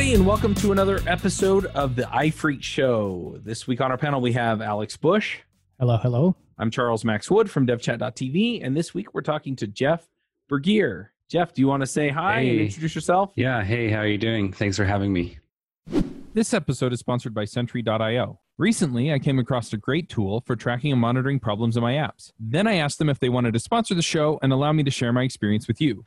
everybody, and welcome to another episode of the iPhreaks Show. This week on our panel, we have Alex Bush. Hello, hello. I'm Charles Max Wood from DevChat.tv, and this week we're talking to Jeff Bergier. Jeff, do you want to say hi and introduce yourself? Yeah, hey, how are you doing? Thanks for having me. This episode is sponsored by Sentry.io. Recently, I came across a great tool for tracking and monitoring problems in my apps. Then I asked them if they wanted to sponsor the show and allow me to share my experience with you.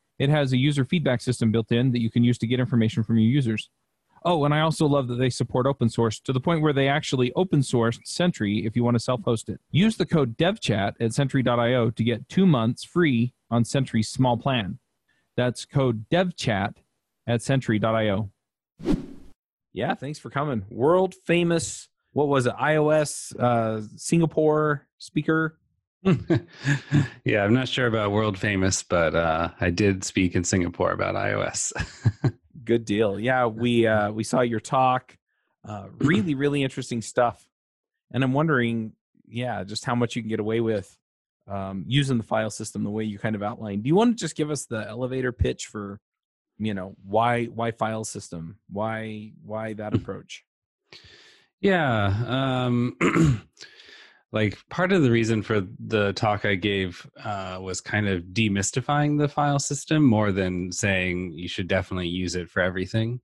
it has a user feedback system built in that you can use to get information from your users. Oh, and I also love that they support open source to the point where they actually open sourced Sentry if you want to self host it. Use the code DevChat at Sentry.io to get two months free on Sentry's small plan. That's code DevChat at Sentry.io. Yeah, thanks for coming. World famous, what was it, iOS uh, Singapore speaker? yeah, I'm not sure about world famous, but uh, I did speak in Singapore about iOS. Good deal. Yeah, we uh, we saw your talk. Uh, really, really interesting stuff. And I'm wondering, yeah, just how much you can get away with um, using the file system the way you kind of outlined. Do you want to just give us the elevator pitch for, you know, why why file system? Why why that approach? yeah, um, like part of the reason for the talk I gave uh, was kind of demystifying the file system more than saying you should definitely use it for everything.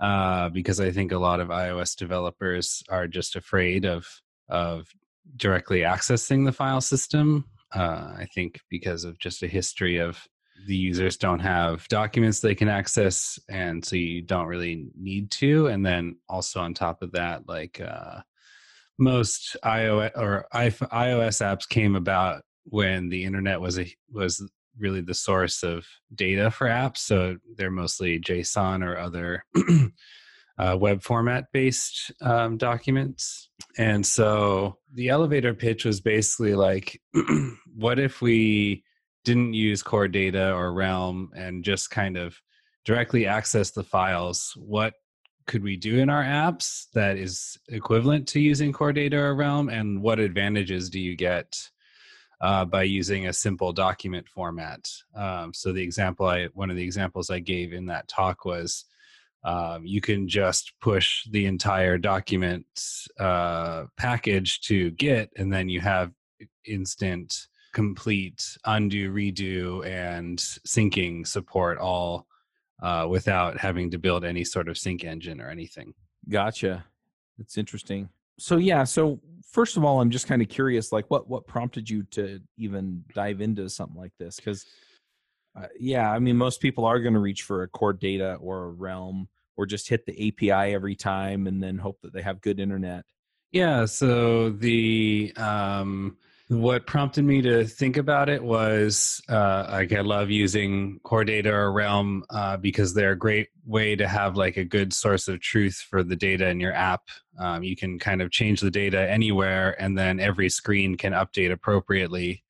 Uh, because I think a lot of iOS developers are just afraid of of directly accessing the file system. Uh, I think because of just a history of the users don't have documents they can access, and so you don't really need to. And then also on top of that, like uh, most iOS or iOS apps came about when the internet was a was really the source of data for apps. So they're mostly JSON or other uh, web format based um, documents. And so the elevator pitch was basically like, what if we didn't use core data or Realm and just kind of directly access the files? What could we do in our apps that is equivalent to using core data or Realm? And what advantages do you get? uh, by using a simple document format. Um, so the example I, one of the examples I gave in that talk was um, you can just push the entire document uh, package to Git, and then you have instant, complete undo, redo, and syncing support all uh, without having to build any sort of sync engine or anything. Gotcha. That's interesting. So yeah, so first of all, I'm just kind of curious, like what what prompted you to even dive into something like this? Because uh, yeah, I mean, most people are going to reach for a core data or a realm, or just hit the API every time and then hope that they have good internet. Yeah, so the um what prompted me to think about it was uh like I love using core data or realm uh because they're a great way to have like a good source of truth for the data in your app. Um, you can kind of change the data anywhere and then every screen can update appropriately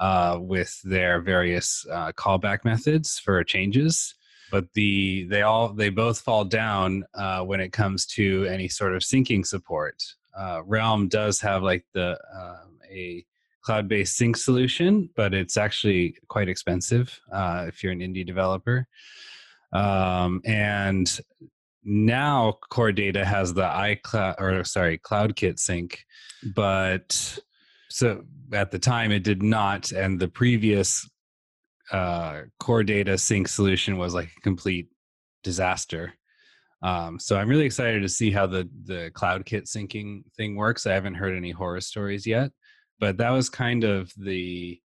uh with their various uh callback methods for changes but the they all they both fall down uh, when it comes to any sort of syncing support. Uh, Realm does have like the um, a cloud-based sync solution, but it's actually quite expensive uh, if you're an indie developer. Um, and now Core Data has the iCloud or sorry CloudKit sync, but so at the time it did not, and the previous uh, core data sync solution was like a complete disaster. Um, so I'm really excited to see how the the CloudKit syncing thing works. I haven't heard any horror stories yet, but that was kind of the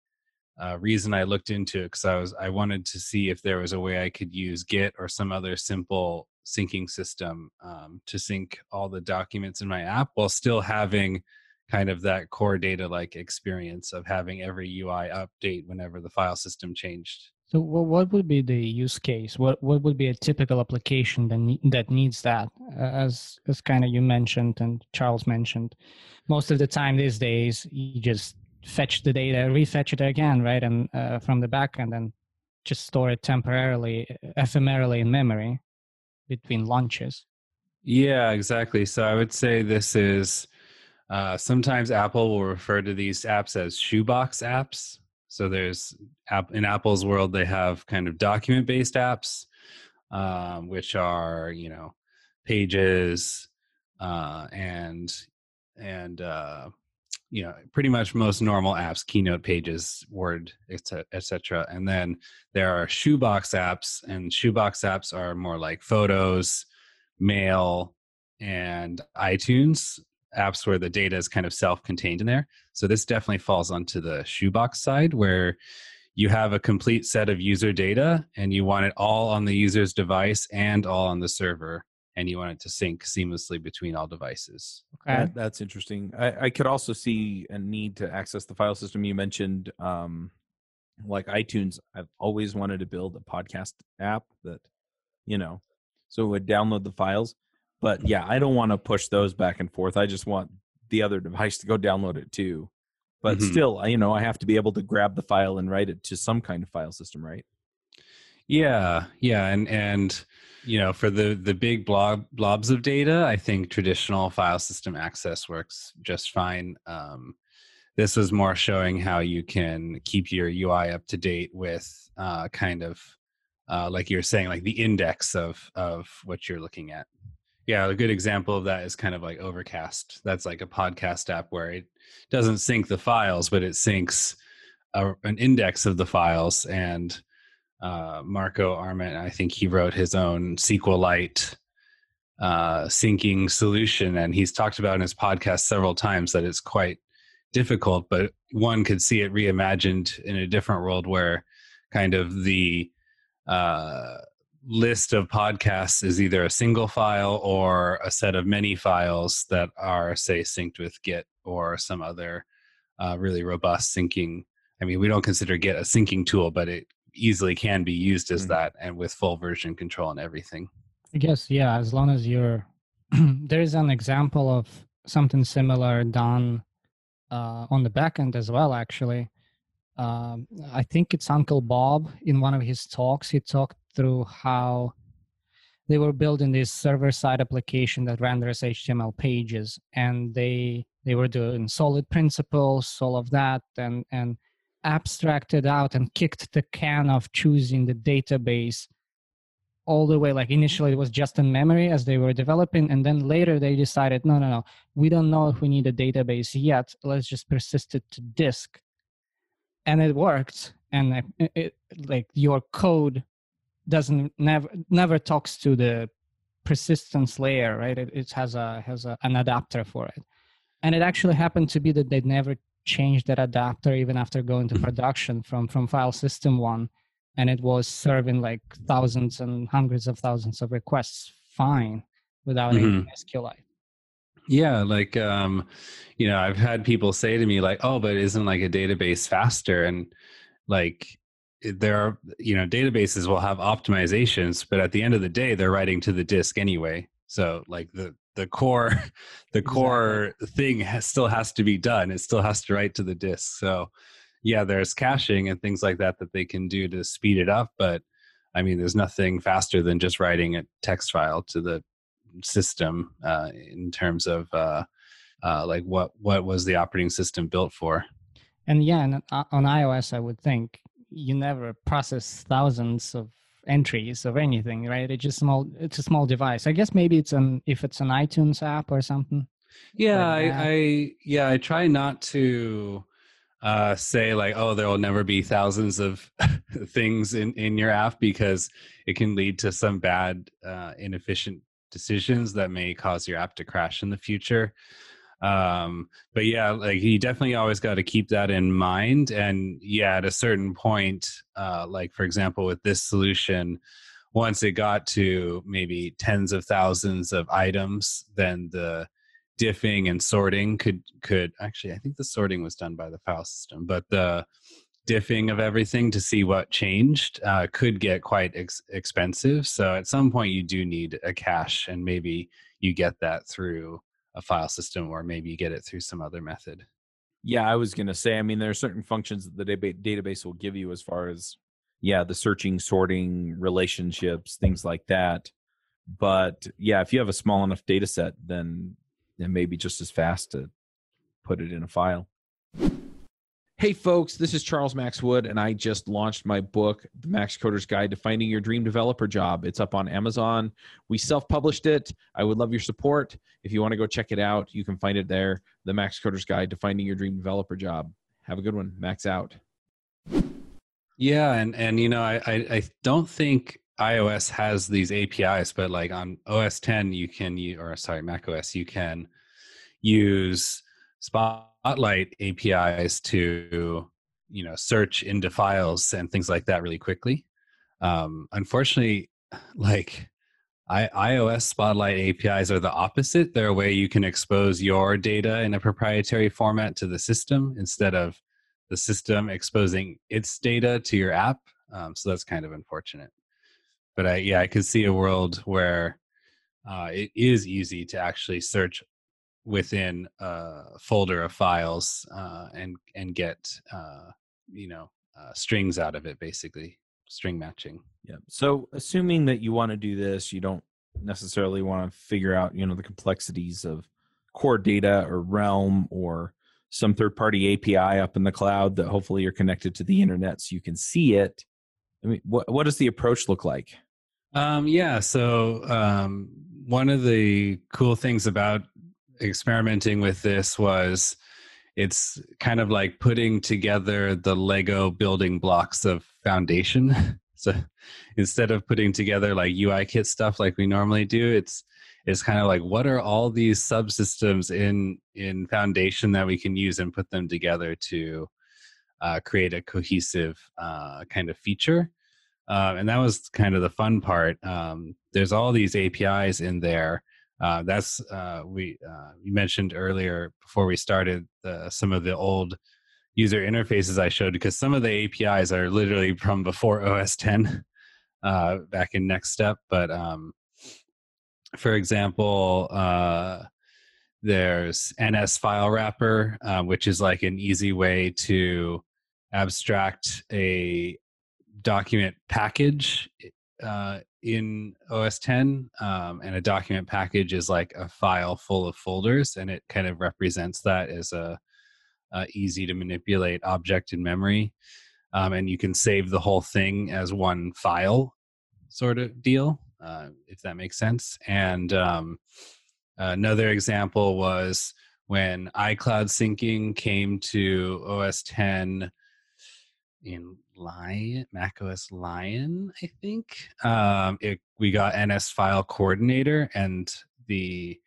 uh, reason I looked into it because I was I wanted to see if there was a way I could use Git or some other simple syncing system um, to sync all the documents in my app while still having kind of that core data like experience of having every UI update whenever the file system changed. So, what would be the use case? What what would be a typical application that that needs that? as as kind of you mentioned and Charles mentioned, most of the time these days you just fetch the data, refetch it again, right, and uh, from the back, end and just store it temporarily, ephemerally in memory between launches. Yeah, exactly. So I would say this is uh, sometimes Apple will refer to these apps as shoebox apps. So there's in Apple's world, they have kind of document based apps, um, which are you know pages uh, and and uh, you know pretty much most normal apps keynote pages word etc and then there are shoebox apps and shoebox apps are more like photos mail and itunes apps where the data is kind of self-contained in there so this definitely falls onto the shoebox side where you have a complete set of user data and you want it all on the user's device and all on the server and you want it to sync seamlessly between all devices. Okay. That, that's interesting. I, I, could also see a need to access the file system. You mentioned um, like iTunes. I've always wanted to build a podcast app that, you know, so it would download the files. But yeah, I don't want to push those back and forth. I just want the other device to go download it too. But mm-hmm. still, you know, I have to be able to grab the file and write it to some kind of file system, right? Yeah, yeah, and and you know for the the big blob blobs of data i think traditional file system access works just fine um, this was more showing how you can keep your ui up to date with uh, kind of uh, like you're saying like the index of of what you're looking at yeah a good example of that is kind of like overcast that's like a podcast app where it doesn't sync the files but it syncs a, an index of the files and uh, Marco Arment. I think he wrote his own SQLite uh, syncing solution, and he's talked about in his podcast several times that it's quite difficult. But one could see it reimagined in a different world where kind of the uh, list of podcasts is either a single file or a set of many files that are, say, synced with Git or some other uh, really robust syncing. I mean, we don't consider Git a syncing tool, but it easily can be used as mm-hmm. that and with full version control and everything. I guess, yeah, as long as you're, there's an example of something similar done uh, on the back end as well, actually. Um, I think it's Uncle Bob in one of his talks. He talked through how they were building this server side application that renders HTML pages, and they they were doing solid principles, all of that, and and abstracted out and kicked the can of choosing the database all the way like initially it was just in memory as they were developing and then later they decided no no no we don't know if we need a database yet. Let's just persist it to disk. And it worked and it, it, like your code doesn't never never talks to the persistence layer right it, it has a has a, an adapter for it and it actually happened to be that they never change that adapter even after going to production from from file system one and it was serving like thousands and hundreds of thousands of requests fine without mm-hmm. any SQLite. Yeah, like um, you know, I've had people say to me like, "Oh, but isn't like a database faster?" And like there are, you know, databases will have optimizations, but at the end of the day, they're writing to the disk anyway. So like the the core the core thing has, still has to be done. It still has to write to the disk. So yeah there's caching and things like that that they can do to speed it up but i mean there's nothing faster than just writing a text file to the system uh, in terms of uh, uh, like what what was the operating system built for. And yeah and on ios i would think you never process thousands of entries of anything, right? It's just small. It's a small device. I guess maybe it's an if it's an iTunes app or something. Yeah, I, I yeah I try not to uh, say like oh there will never be thousands of things in in your app because it can lead to some bad uh, inefficient decisions that may cause your app to crash in the future um but yeah like you definitely always got to keep that in mind and yeah at a certain point uh like for example with this solution once it got to maybe tens of thousands of items then the diffing and sorting could could actually i think the sorting was done by the file system but the diffing of everything to see what changed uh, could get quite ex- expensive. So at some point, you do need a cache, and maybe you get that through a file system, or maybe you get it through some other method. Yeah, I was going to say, I mean, there are certain functions that the database will give you as far as, yeah, the searching, sorting, relationships, things like that. But yeah, if you have a small enough data set, then it may be just as fast to put it in a file. Hey, folks, this is Charles Max Wood, and I just launched my book, The Max Coder's Guide to Finding Your Dream Developer Job. It's up on Amazon. We self published it. I would love your support. If you want to go check it out, you can find it there The Max Coder's Guide to Finding Your Dream Developer Job. Have a good one. Max out. Yeah, and, and you know, I, I, I don't think iOS has these APIs, but like on OS 10, you can, or sorry, Mac OS, you can use Spotlight APIs to you know search into files and things like that really quickly. Um, unfortunately, like I, iOS Spotlight APIs are the opposite. They're a way you can expose your data in a proprietary format to the system instead of the system exposing its data to your app. Um, so that's kind of unfortunate. But I, yeah, I could see a world where uh, it is easy to actually search within a folder of files uh, and and get uh, you know uh, strings out of it basically string matching. Yeah. So assuming that you want to do this you don't necessarily want to figure out you know the complexities of core data or realm or some third party api up in the cloud that hopefully you're connected to the internet so you can see it. I mean what, what does the approach look like? Um, yeah so um, one of the cool things about experimenting with this was it's kind of like putting together the Lego building blocks of foundation. so instead of putting together like UI kit stuff like we normally do, it's it's kind of like what are all these subsystems in in foundation that we can use and put them together to uh, create a cohesive uh, kind of feature. Uh, and that was kind of the fun part. Um, there's all these APIs in there uh, that's uh, we uh, you mentioned earlier before we started some of the old user interfaces I showed because some of the APIs are literally from before OS 10 uh, back in NeXTSTEP. But um, for example, uh, there's NS file wrapper, uh, which is like an easy way to abstract a document package uh, in OS 10, um, and a document package is like a file full of folders, and it kind of represents that as a, a easy to manipulate object in memory, um, and you can save the whole thing as one file, sort of deal, uh, if that makes sense. And um, another example was when iCloud syncing came to OS 10 in Lion, macOS Lion, I think. Um, it, we got NS File Coordinator and the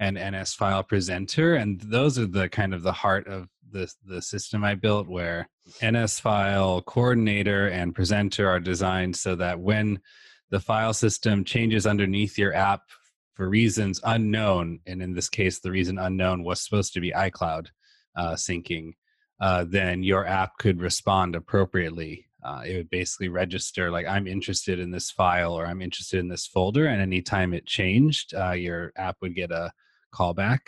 and NS File Presenter, and those are the kind of the heart of the the system I built, where NS File Coordinator and Presenter are designed so that when the file system changes underneath your app for reasons unknown, and in this case, the reason unknown was supposed to be iCloud uh, syncing uh, then your app could respond appropriately. Uh, it would basically register like I'm interested in this file or I'm interested in this folder, and anytime it changed, uh, your app would get a callback.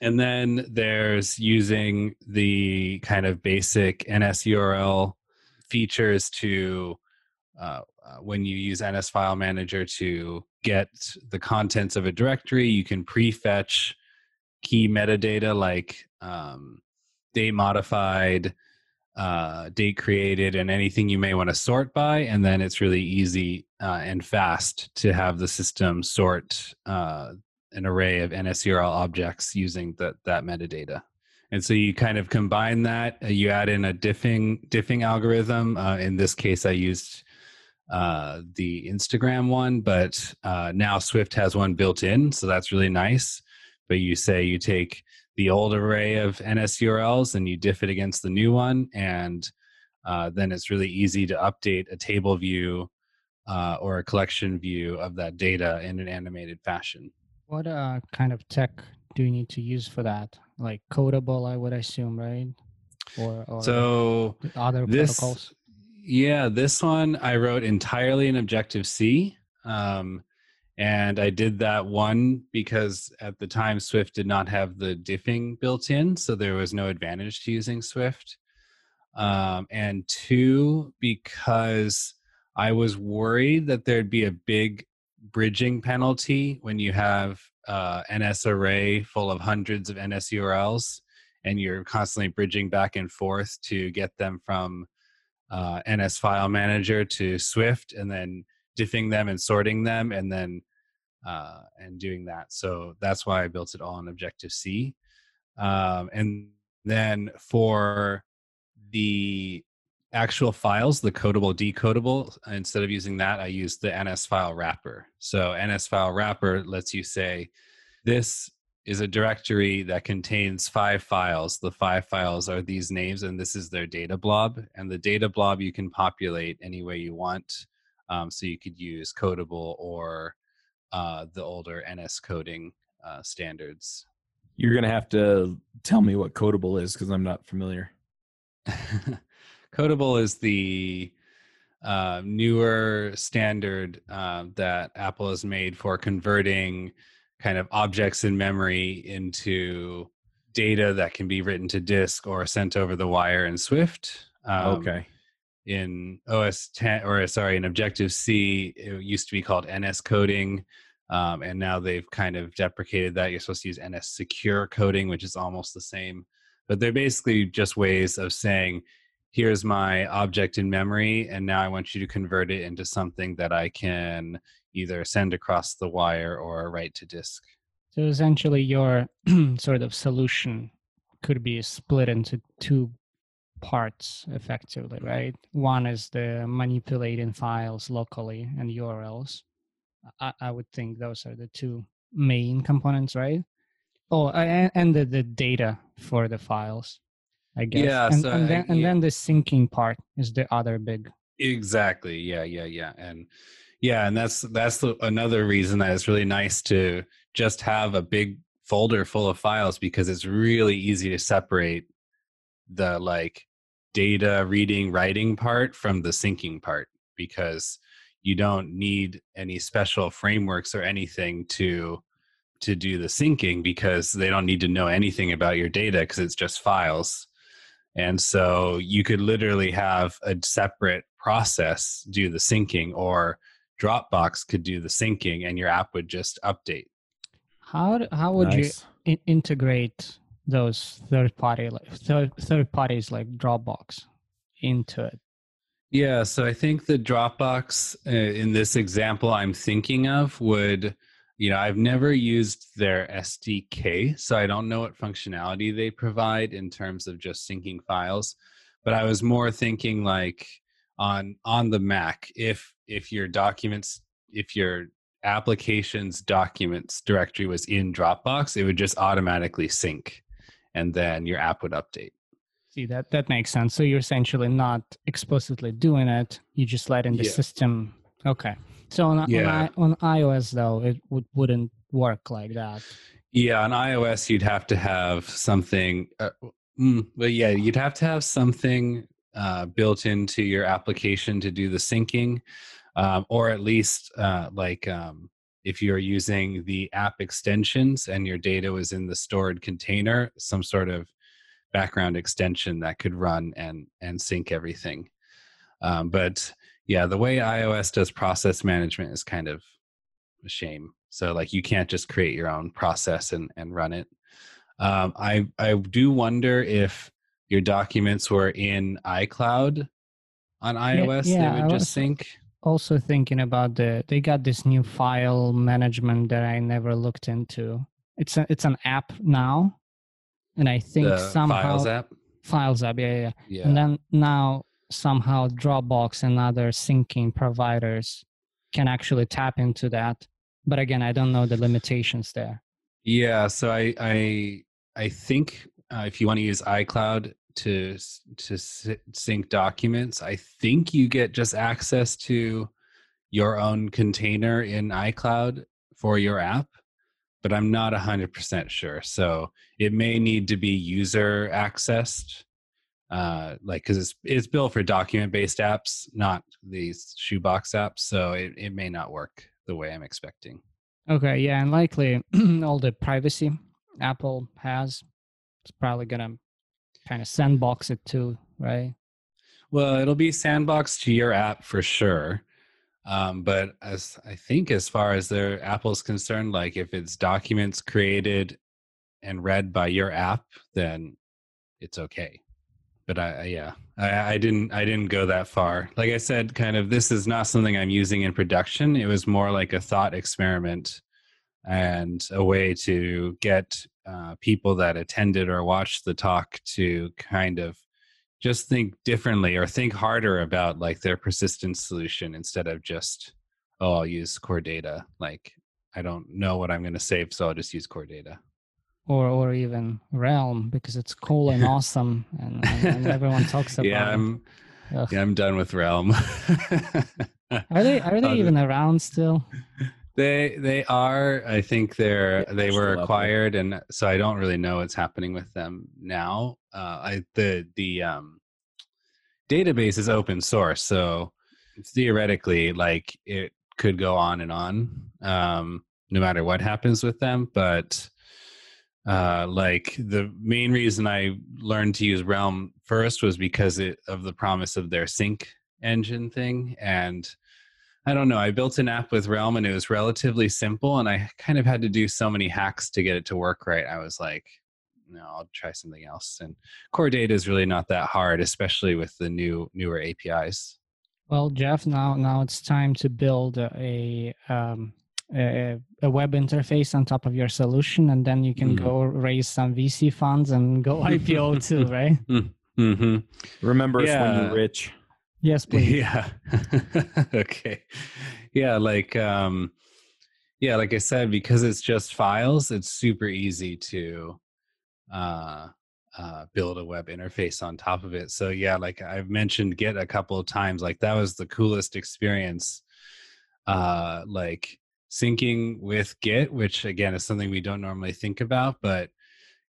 And then there's using the kind of basic NSURL features to uh, uh, when you use NS File Manager to get the contents of a directory, you can prefetch key metadata like um, date modified, uh, date created, and anything you may want to sort by. And then it's really easy uh, and fast to have the system sort uh, an array of NSURL objects using the, that metadata. And so you kind of combine that. Uh, you add in a diffing diffing algorithm. Uh, in this case, I used uh, the Instagram one, but now Swift has one built in, so that's really nice. But you say you take the old array of NSURLs and you diff it against the new one, and uh, then it's really easy to update a table view uh, or a collection view of that data in an animated fashion. What uh, kind of tech do you need to use for that? Like Codable, I would assume, right? or, or So other this, protocols? yeah, this one I wrote entirely in Objective C. Um, and I did that one because at the time Swift did not have the diffing built in, so there was no advantage to using Swift. Um, and two, because I was worried that there'd be a big bridging penalty when you have uh, NS array full of hundreds of NS URLs and you're constantly bridging back and forth to get them from uh, NS file manager to Swift and then diffing them and sorting them and then uh, and doing that. So that's why I built it all in Objective C. Um, and then for the actual files, the codable, decodable, instead of using that, I use the NS file wrapper. So NS file wrapper lets you say, this is a directory that contains five files. The five files are these names, and this is their data blob. And the data blob you can populate any way you want. Um, so you could use codable or uh, the older NS coding uh, standards. You're gonna have to tell me what Codable is because I'm not familiar. Codable is the uh, newer standard uh, that Apple has made for converting kind of objects in memory into data that can be written to disk or sent over the wire in Swift. Um, okay. In OS 10, or sorry, in Objective C, it used to be called NS coding. Um, and now they've kind of deprecated that. You're supposed to use NS secure coding, which is almost the same. But they're basically just ways of saying, here's my object in memory, and now I want you to convert it into something that I can either send across the wire or write to disk. So essentially, your sort of solution could be split into two parts effectively, right? One is the manipulating files locally and URLs. I, I would think those are the two main components, right? Oh, and, and the, the data for the files, I guess. Yeah, and, so, and uh, then and yeah. then the syncing part is the other big. Exactly. Yeah, yeah, yeah. And yeah, and that's that's the, another reason that it's really nice to just have a big folder full of files because it's really easy to separate the like data reading writing part from the syncing part because you don't need any special frameworks or anything to to do the syncing because they don't need to know anything about your data because it's just files and so you could literally have a separate process do the syncing or dropbox could do the syncing and your app would just update How how would Nice. you in- integrate those third party like third third parties like Dropbox into it? Yeah, so I think the Dropbox uh, in this example I'm thinking of would, you know, I've never used their SDK, so I don't know what functionality they provide in terms of just syncing files. But I was more thinking like on on the Mac, if if your documents, if your application's documents directory was in Dropbox, it would just automatically sync, and then your app would update. See that that makes sense. So you're essentially not explicitly doing it. You just let in the Yeah. system. Okay. So on Yeah. on, I, on iOS though, it would wouldn't work like that. Yeah, on iOS, you'd have to have something. Uh, mm, well, yeah, you'd have to have something uh, built into your application to do the syncing, um, or at least uh, like um, if you're using the app extensions and your data was in the stored container, some sort of background extension that could run and and sync everything. Um, but yeah, the way iOS does process management is kind of a shame. So like you can't just create your own process and, and run it. Um, I I do wonder if your documents were in iCloud on iOS, yeah, they I would just sync. Also thinking about the they got this new file management that I never looked into. It's a, it's an app now, and I think The somehow Files app. Files app, yeah, yeah, yeah. And then now somehow Dropbox and other syncing providers can actually tap into that. But again, I don't know the limitations there. Yeah, so I I I think uh, if you want to use iCloud to to sync documents, I think you get just access to your own container in iCloud for your app, but I'm not 100% sure. So it may need to be user accessed uh, like because it's it's built for document based apps, not these shoebox apps. So it, it may not work the way I'm expecting. Okay, yeah, and likely all the privacy Apple has, it's probably gonna kind of sandbox it too, right? Well, it'll be sandboxed to your app for sure. Um, but as I think, as far as their Apple's concerned, like if it's documents created and read by your app, then it's okay. But I, I yeah, I, I didn't, I didn't go that far. Like I said, kind of, this is not something I'm using in production. It was more like a thought experiment and a way to get uh, people that attended or watched the talk to kind of just think differently or think harder about like their persistence solution instead of just oh i'll use core data. Like i don't know what i'm going to save so i'll just use core data. Or or even realm because it's cool and awesome and, and, and everyone talks about yeah i'm Ugh. yeah i'm done with realm. Are they are they even around still they they are i think they're Yeah, they were still out there. acquired and so i don't really know what's happening with them now uh i the the um database is open source so theoretically like it could go on and on um no matter what happens with them but uh like the main reason i learned to use realm first was because it, of the promise of their sync engine thing and I don't know. I built an app with Realm and it was relatively simple, and I kind of had to do so many hacks to get it to work right. I was like, no, I'll try something else. And core data is really not that hard, especially with the new newer APIs. well jeff now now it's time to build a um a, a web interface on top of your solution and then you can Mhm. go raise some vc funds and go ipo too right Mm-hmm. Remember us when you're rich. Yes please Yeah. okay. Yeah, like um yeah, like I said, because it's just files, it's super easy to uh uh build a web interface on top of it. So yeah, like I've mentioned Git a couple of times, like that was the coolest experience. Uh like syncing with Git, which again is something we don't normally think about, but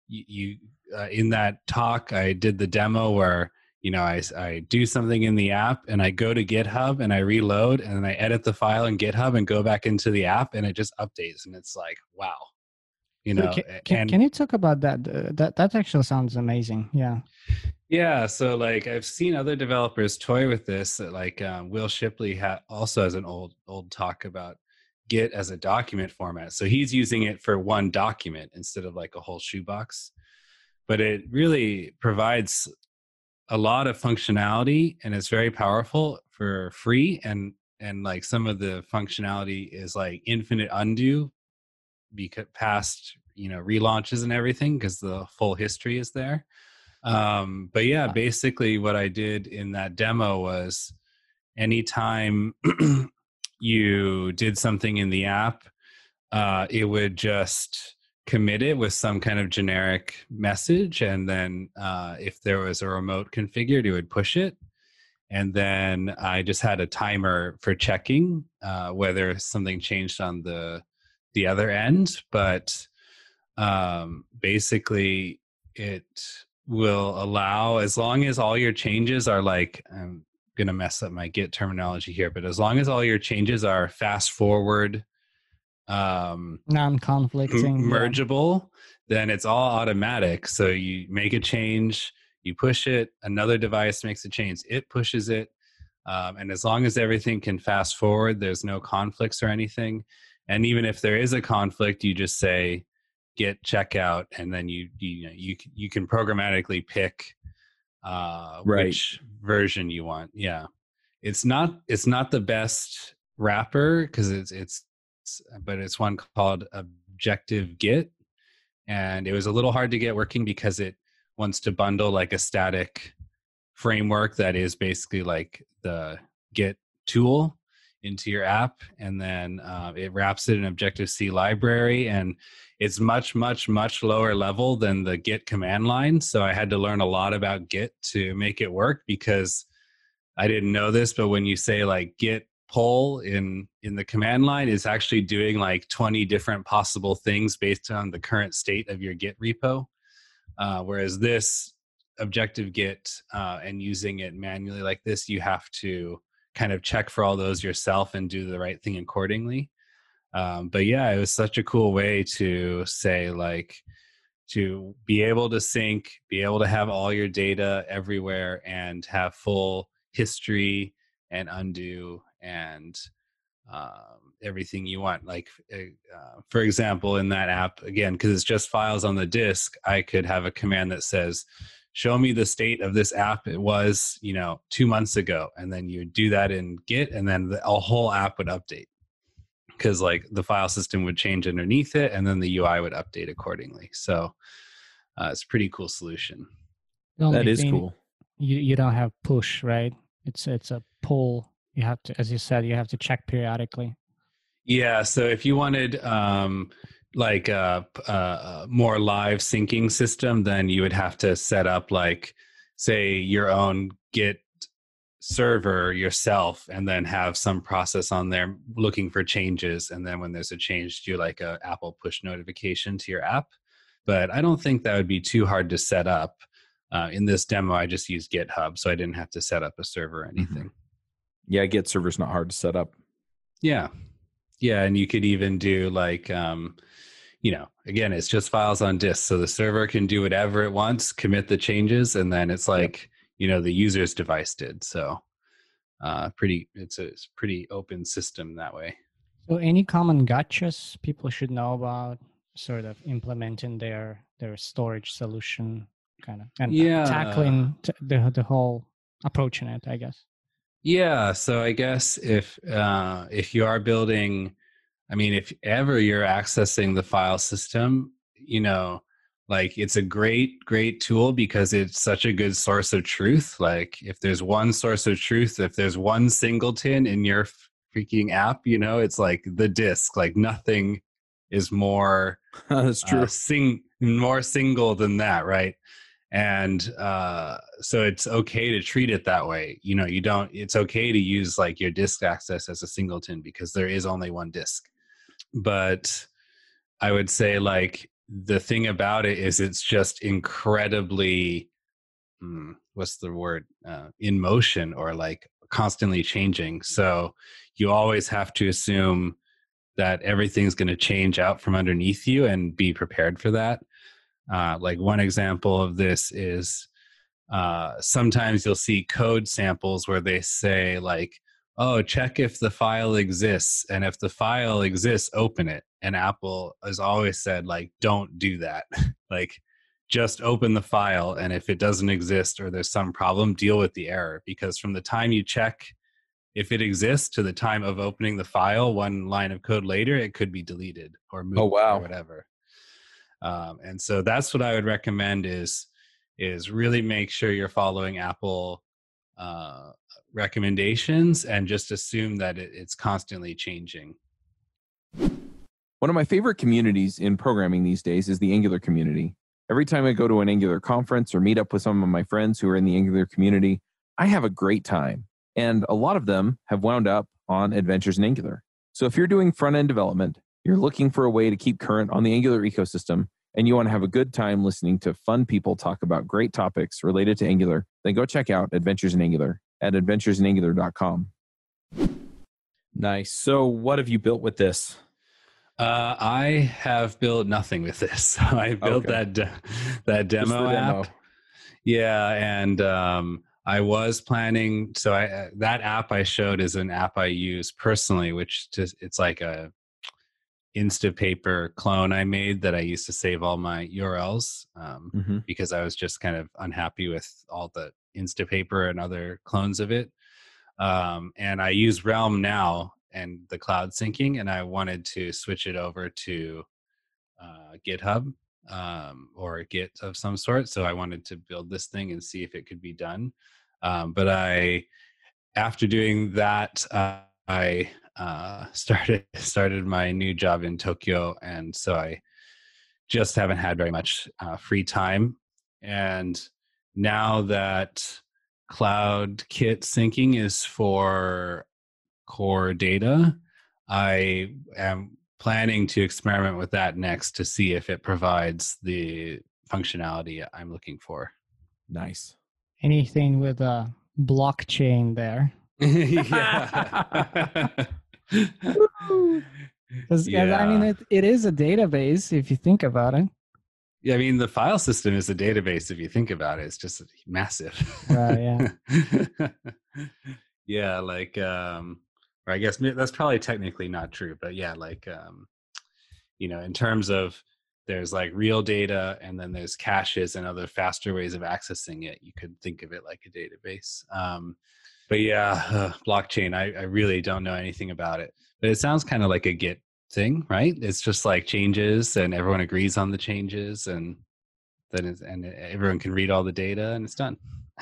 you, you uh, in that talk I did the demo where you know I, I do something in the app and i go to github and i reload and then i edit the file in github and go back into the app and it just updates and it's like wow you know can, can, can you talk about that? Uh, that that actually sounds amazing. Yeah. Yeah so like i've seen other developers toy with this that like um, Wil Shipley ha- also has an old old talk about git as a document format. So he's using it for one document instead of like a whole shoebox. But it really provides a lot of functionality and it's very powerful for free and and like some of the functionality is like infinite undo because past you know relaunches and everything because the full history is there. Um but yeah basically what i did in that demo was anytime you did something in the app uh it would just commit it with some kind of generic message and then uh, if there was a remote configured it would push it. And then i just had a timer for checking uh, whether something changed on the the other end. But um, basically it will allow as long as all your changes are like i'm gonna mess up my git terminology here but as long as all your changes are fast forward um non-conflicting yeah. mergeable, then it's all automatic. So you make a change, you push it, another device makes a change, it pushes it. Um, and as long as everything can fast forward, there's no conflicts or anything. And even if there is a conflict, you just say git checkout, and then you you know, you you can programmatically pick uh, Right. which version you want. Yeah, it's not it's not the best wrapper because it's it's but it's one called Objective Git, and it was a little hard to get working because it wants to bundle like a static framework that is basically like the Git tool into your app, and then uh, it wraps it in Objective C library, and it's much much much lower level than the Git command line. So I had to learn a lot about Git to make it work because I didn't know this, but when you say like Git pull in in the command line is actually doing like 20 different possible things based on the current state of your git repo uh, whereas this Objective Git uh, and using it manually like this, you have to kind of check for all those yourself and do the right thing accordingly. Um, but yeah, it was such a cool way to say like to be able to sync, be able to have all your data everywhere, and have full history and undo and um, everything you want. Like, eh, uh, for example, in that app, again, because it's just files on the disk, I could have a command that says, show me the state of this app it was you know two months ago and then you do that in git and then the a whole app would update. Because like the file system would change underneath it and then the ui would update accordingly so uh, it's a pretty cool solution. That is cool. you, you don't have push right? It's it's a pull you have to as you said you have to check periodically yeah so if you wanted um like a, a, more live syncing system, then you would have to set up like say your own Git server yourself and then have some process on there looking for changes and then when there's a change do like a apple push notification to your app but i don't think that would be too hard to set up uh, in this demo i just used github so i didn't have to set up a server or mm-hmm. anything mm-hmm. Yeah git server's not hard to set up yeah yeah and you could even do like um, you know, again, it's just files on disk. So the server can do whatever it wants, commit the changes, and then it's like, yep. you know, the user's device did. So uh, pretty, it's a, it's a pretty open system that way. So any common gotchas people should know about sort of implementing their their storage solution kind of and yeah. tackling t- the the whole approaching it, I guess. Yeah, so I guess if uh, if you are building I mean, if ever you're accessing the file system, you know, like it's a great, great tool because it's such a good source of truth. Like, if there's one source of truth, if there's one singleton in your freaking app, you know, it's like the disk. Like, nothing is more that's uh, true. Uh, sing more single than that, right? And uh, so it's okay to treat it that way you know you don't it's okay to use like your disk access as a singleton because there is only one disk but I would say like the thing about it is it's just incredibly hmm, what's the word uh, in motion or like constantly changing. So you always have to assume that everything's going to change out from underneath you and be prepared for that uh, like one example of this is uh, sometimes you'll see code samples where they say like oh check if the file exists and if the file exists open it. And apple has always said like don't do that. Like just open the file and if it doesn't exist or there's some problem deal with the error. Because from the time you check if it exists to the time of opening the file one line of code later it could be deleted or oh, moved oh, wow. or whatever um, and so that's what i would recommend is is really make sure you're following apple uh, recommendations and just assume that it, it's constantly changing. One of my favorite communities in programming these days is the Angular community. Every time I go to an Angular conference or meet up with some of my friends who are in the Angular community, I have a great time. And a lot of them have wound up on Adventures in Angular. So if you're doing front end development, you're looking for a way to keep current on the Angular ecosystem, and you want to have a good time listening to fun people talk about great topics related to Angular, then go check out Adventures in Angular at adventuresinangular.com. Nice. So, what have you built with this? Uh, I have built nothing with this. I built okay. that de- that demo app. Yeah, and um, I was planning. So I uh, that app I showed is an app I use personally, which just it's like a Instapaper clone I made that I used to save all my URLs um, mm-hmm. because I was just kind of unhappy with all the Instapaper and other clones of it. Um, and I use Realm now and the cloud syncing, and I wanted to switch it over to uh, GitHub um, or Git of some sort. So I wanted to build this thing and see if it could be done. Um, but I, after doing that, uh, I uh, started started my new job in Tokyo, and so I just haven't had very much uh, free time. And now that Cloud Kit syncing is for core data, I am planning to experiment with that next to see if it provides the functionality I'm looking for. Nice. Anything with a blockchain there. yeah. 'Cause, yeah, I mean, it, it is a database if you think about it. Yeah, I mean, the file system is a database. If you think about it, it's just massive. Right, yeah. yeah, like, um, or I guess that's probably technically not true, but yeah, like, um, you know, in terms of there's like real data and then there's caches and other faster ways of accessing it. You could think of it like a database. Um, but yeah, uh, blockchain, I, I really don't know anything about it. But it sounds kind of like a Git thing, right? It's just like changes and everyone agrees on the changes and then it's, and everyone can read all the data and it's done.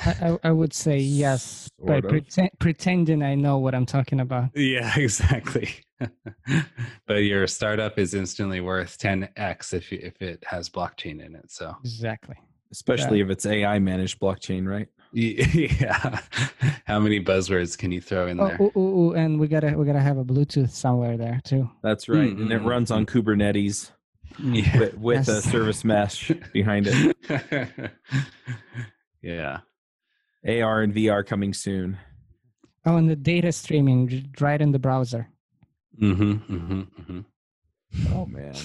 I, I, I would say yes, by Sort of. pretend, pretending I know what I'm talking about. Yeah, exactly. but your startup is instantly worth 10x if you, if it has blockchain in it. So Exactly. Especially if it's AI managed blockchain, right? yeah, how many buzzwords can you throw in Oh, there? ooh, ooh, ooh, and we gotta we gotta have a Bluetooth somewhere there too. That's right. And it Mm, runs on Kubernetes Yeah. with, with a service mesh behind it. yeah. AR and VR coming soon. Oh, and the data streaming right in the browser. hmm hmm hmm Oh man.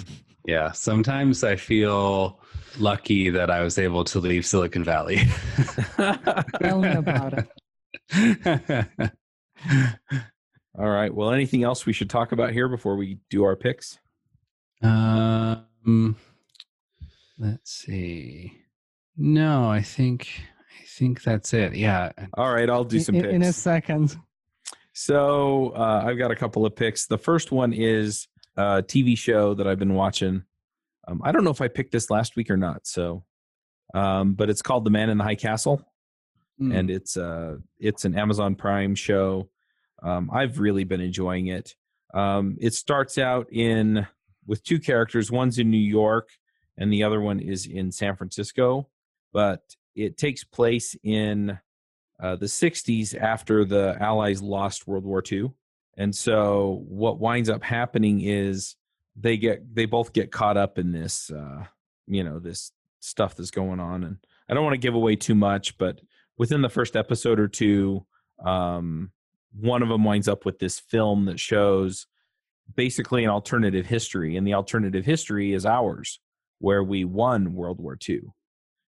Yeah. Sometimes I feel lucky that I was able to leave Silicon Valley. Tell me about it. All right. Well, anything else we should talk about here before we do our picks? Um, let's see. No, I think I think that's it. Yeah. All right, I'll do some in, picks. in a second. So uh, I've got a couple of picks. The first one is a TV show that I've been watching. Um, I don't know if I picked this last week or not. So, um, but it's called The Man in the High Castle, Hmm. and it's uh, it's an Amazon Prime show. Um, I've really been enjoying it. Um, it starts out in with two characters. One's in New York, and the other one is in San Francisco. But it takes place in uh, the 60s after the Allies lost World War II. And so what winds up happening is they get they both get caught up in this uh, you know this stuff that's going on. And I don't want to give away too much but within the first episode or two um, one of them winds up with this film that shows basically an alternative history. And the alternative history is ours where we won World War II.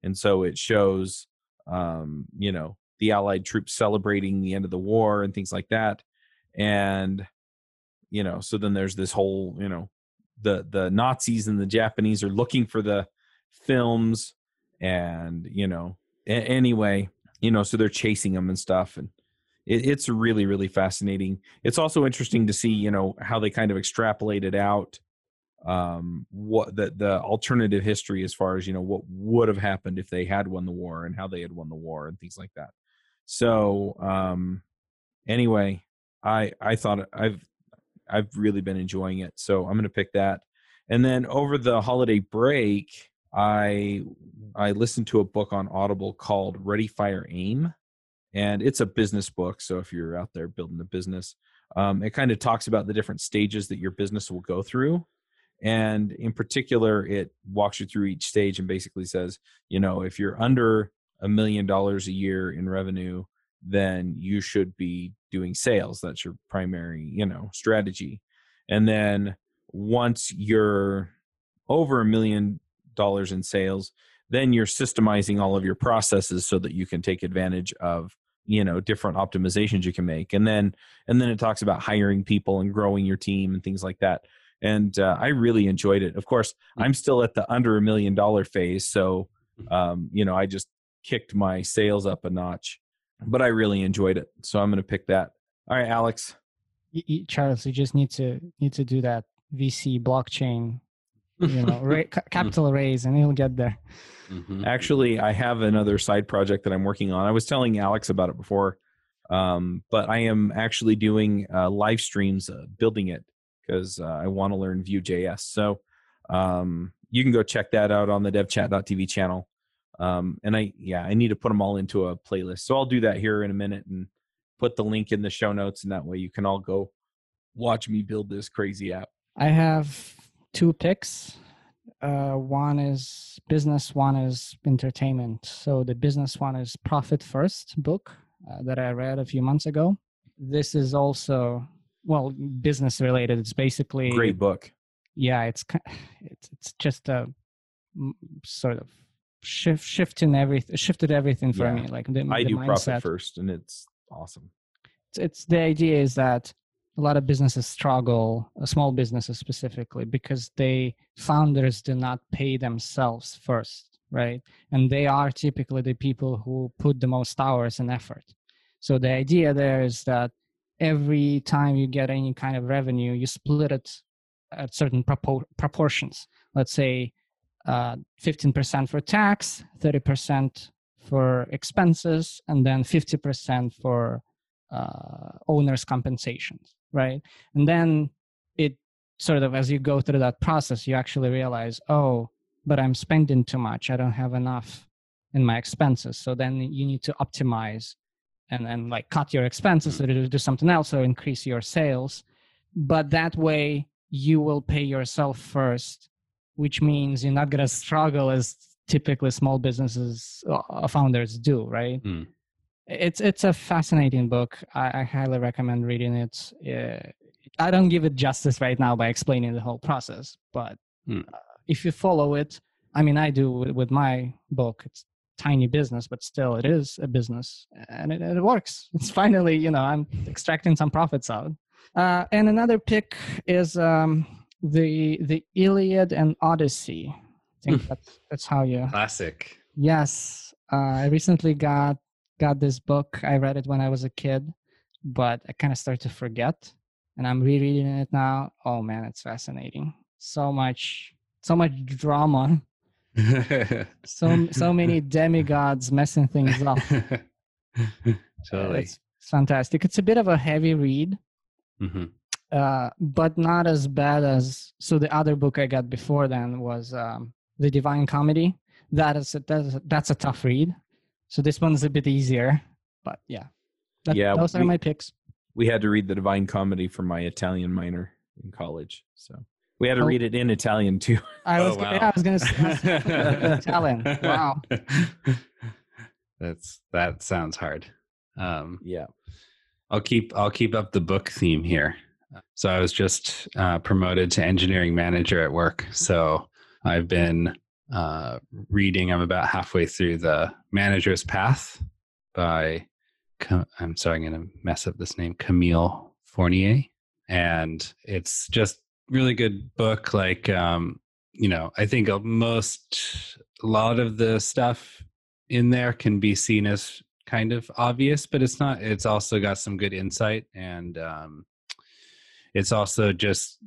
And so it shows um, you know the allied troops celebrating the end of the war and things like that and you know so then there's this whole you know the the nazis and the japanese are looking for the films and you know a- anyway you know so they're chasing them and stuff and it, it's really really fascinating. It's also interesting to see you know how they kind of extrapolated out um what the the alternative history as far as you know what would have happened if they had won the war and how they had won the war and things like that. So um anyway i i thought i've i've really been enjoying it so i'm going to pick that. And then over the holiday break i i listened to a book on audible called ready fire aim and it's a business book so if you're out there building a business um, it kind of talks about the different stages that your business will go through and in particular it walks you through each stage and basically says you know if you're under a million dollars a year in revenue then you should be doing sales that's your primary you know strategy. And then once you're over a million dollars in sales then you're systemizing all of your processes so that you can take advantage of you know different optimizations you can make. And then and then it talks about hiring people and growing your team and things like that. And uh, i really enjoyed it. Of course i'm still at the under a million dollar phase so um, you know i just kicked my sales up a notch but i really enjoyed it so i'm going to pick that all right alex Y- y- Charles, you just need to need to do that VC blockchain, you know, ra- capital raise, and you'll get there. Mhm. Actually, I have another side project that I'm working on. I was telling Alex about it before, um, but I am actually doing uh, live streams uh, building it because uh, I want to learn Vue.js. So um, you can go check that out on the devchat.tv channel. Um, and I, yeah, I need to put them all into a playlist. So I'll do that here in a minute and put the link in the show notes, and that way you can all go watch me build this crazy app. I have two picks. uh, one is business, one is entertainment. So the business one is Profit First book uh, that I read a few months ago. This is also well business related. It's basically Great book. Yeah, it's it's it's just a sort of shift shifting everything shifted everything for Yeah. me. Like the, I the do mindset. profit first, and it's awesome. it's, it's the idea is that a lot of businesses struggle uh, small businesses specifically because they founders do not pay themselves first right and they are typically the people who put the most hours and effort so the idea there is that every time you get any kind of revenue you split it at certain propor- proportions let's say uh, 15% for tax 30% for expenses and then 50% for uh, owners compensations right? And then it sort of as you go through that process you actually realize oh but i'm spending too much. I don't have enough in my expenses. So then you need to optimize and then like cut your expenses or do do something else or increase your sales. But that way you will pay yourself first which means you're not going to struggle as typically small businesses uh, founders do right? Hmm. it's it's a fascinating book. I, I highly recommend reading it. Uh, i don't give it justice right now by explaining the whole process but Hmm. uh, if you follow it i mean i do with, with my book. It's tiny business but still it is a business and it, it works. It's finally you know i'm extracting some profits out. Uh, and another pick is um, the the iliad and odyssey i think that's that's how you Classic. Yes, uh, I recently got got this book. I read it when I was a kid, but I kind of started to forget, and I'm rereading it now. Oh man, it's fascinating. So much, so much drama. So so many demigods messing things up. totally. It's fantastic. It's a bit of a heavy read, hmm uh, but not as bad as. So the other book I got before then was um, the Divine Comedy. That is a, that's a, that's a tough read. So this one's a bit easier, but yeah. That, Yeah, those are we- my picks. We had to read the Divine Comedy for my Italian minor in college, so we had to Oh. read it in Italian too. I was Oh, wow. yeah, I was gonna say Italian. Wow. That's that sounds hard. Um, Yeah, I'll keep I'll keep up the book theme here. So I was just uh, promoted to engineering manager at work. So I've been uh, reading. I'm about halfway through the Manager's Path by. I'm sorry, I'm going to mess up this name. Camille Fournier, and it's just really good book. Like um, you know, I think most a lot of the stuff in there can be seen as kind of obvious, but it's not. It's also got some good insight, and um, it's also just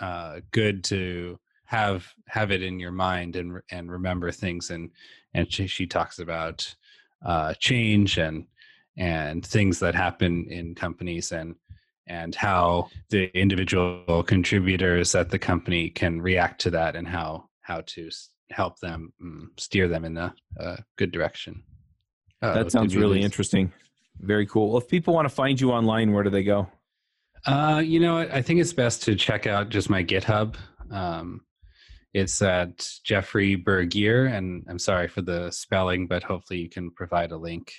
uh, good to have have it in your mind and and remember things. And and she, she talks about uh, change and and things that happen in companies and and how the individual contributors at the company can react to that and how how to help them mm, steer them in a, a good direction. Uh-oh, that sounds really lose- interesting. Very cool. Well, if people want to find you online, where do they go? Uh, you know? I think it's best to check out just my GitHub. Um, it's at Jeffrey Bergier, and I'm sorry for the spelling, but hopefully you can provide a link.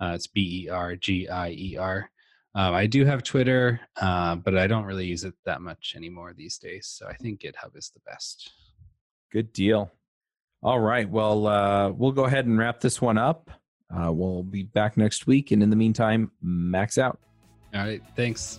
Uh, it's B E R G I E R. Um, I do have Twitter, uh, but I don't really use it that much anymore these days. So I think GitHub is the best. Good deal. All right. Well, uh, we'll go ahead and wrap this one up. Uh, we'll be back next week, and in the meantime, max out. All right. Thanks.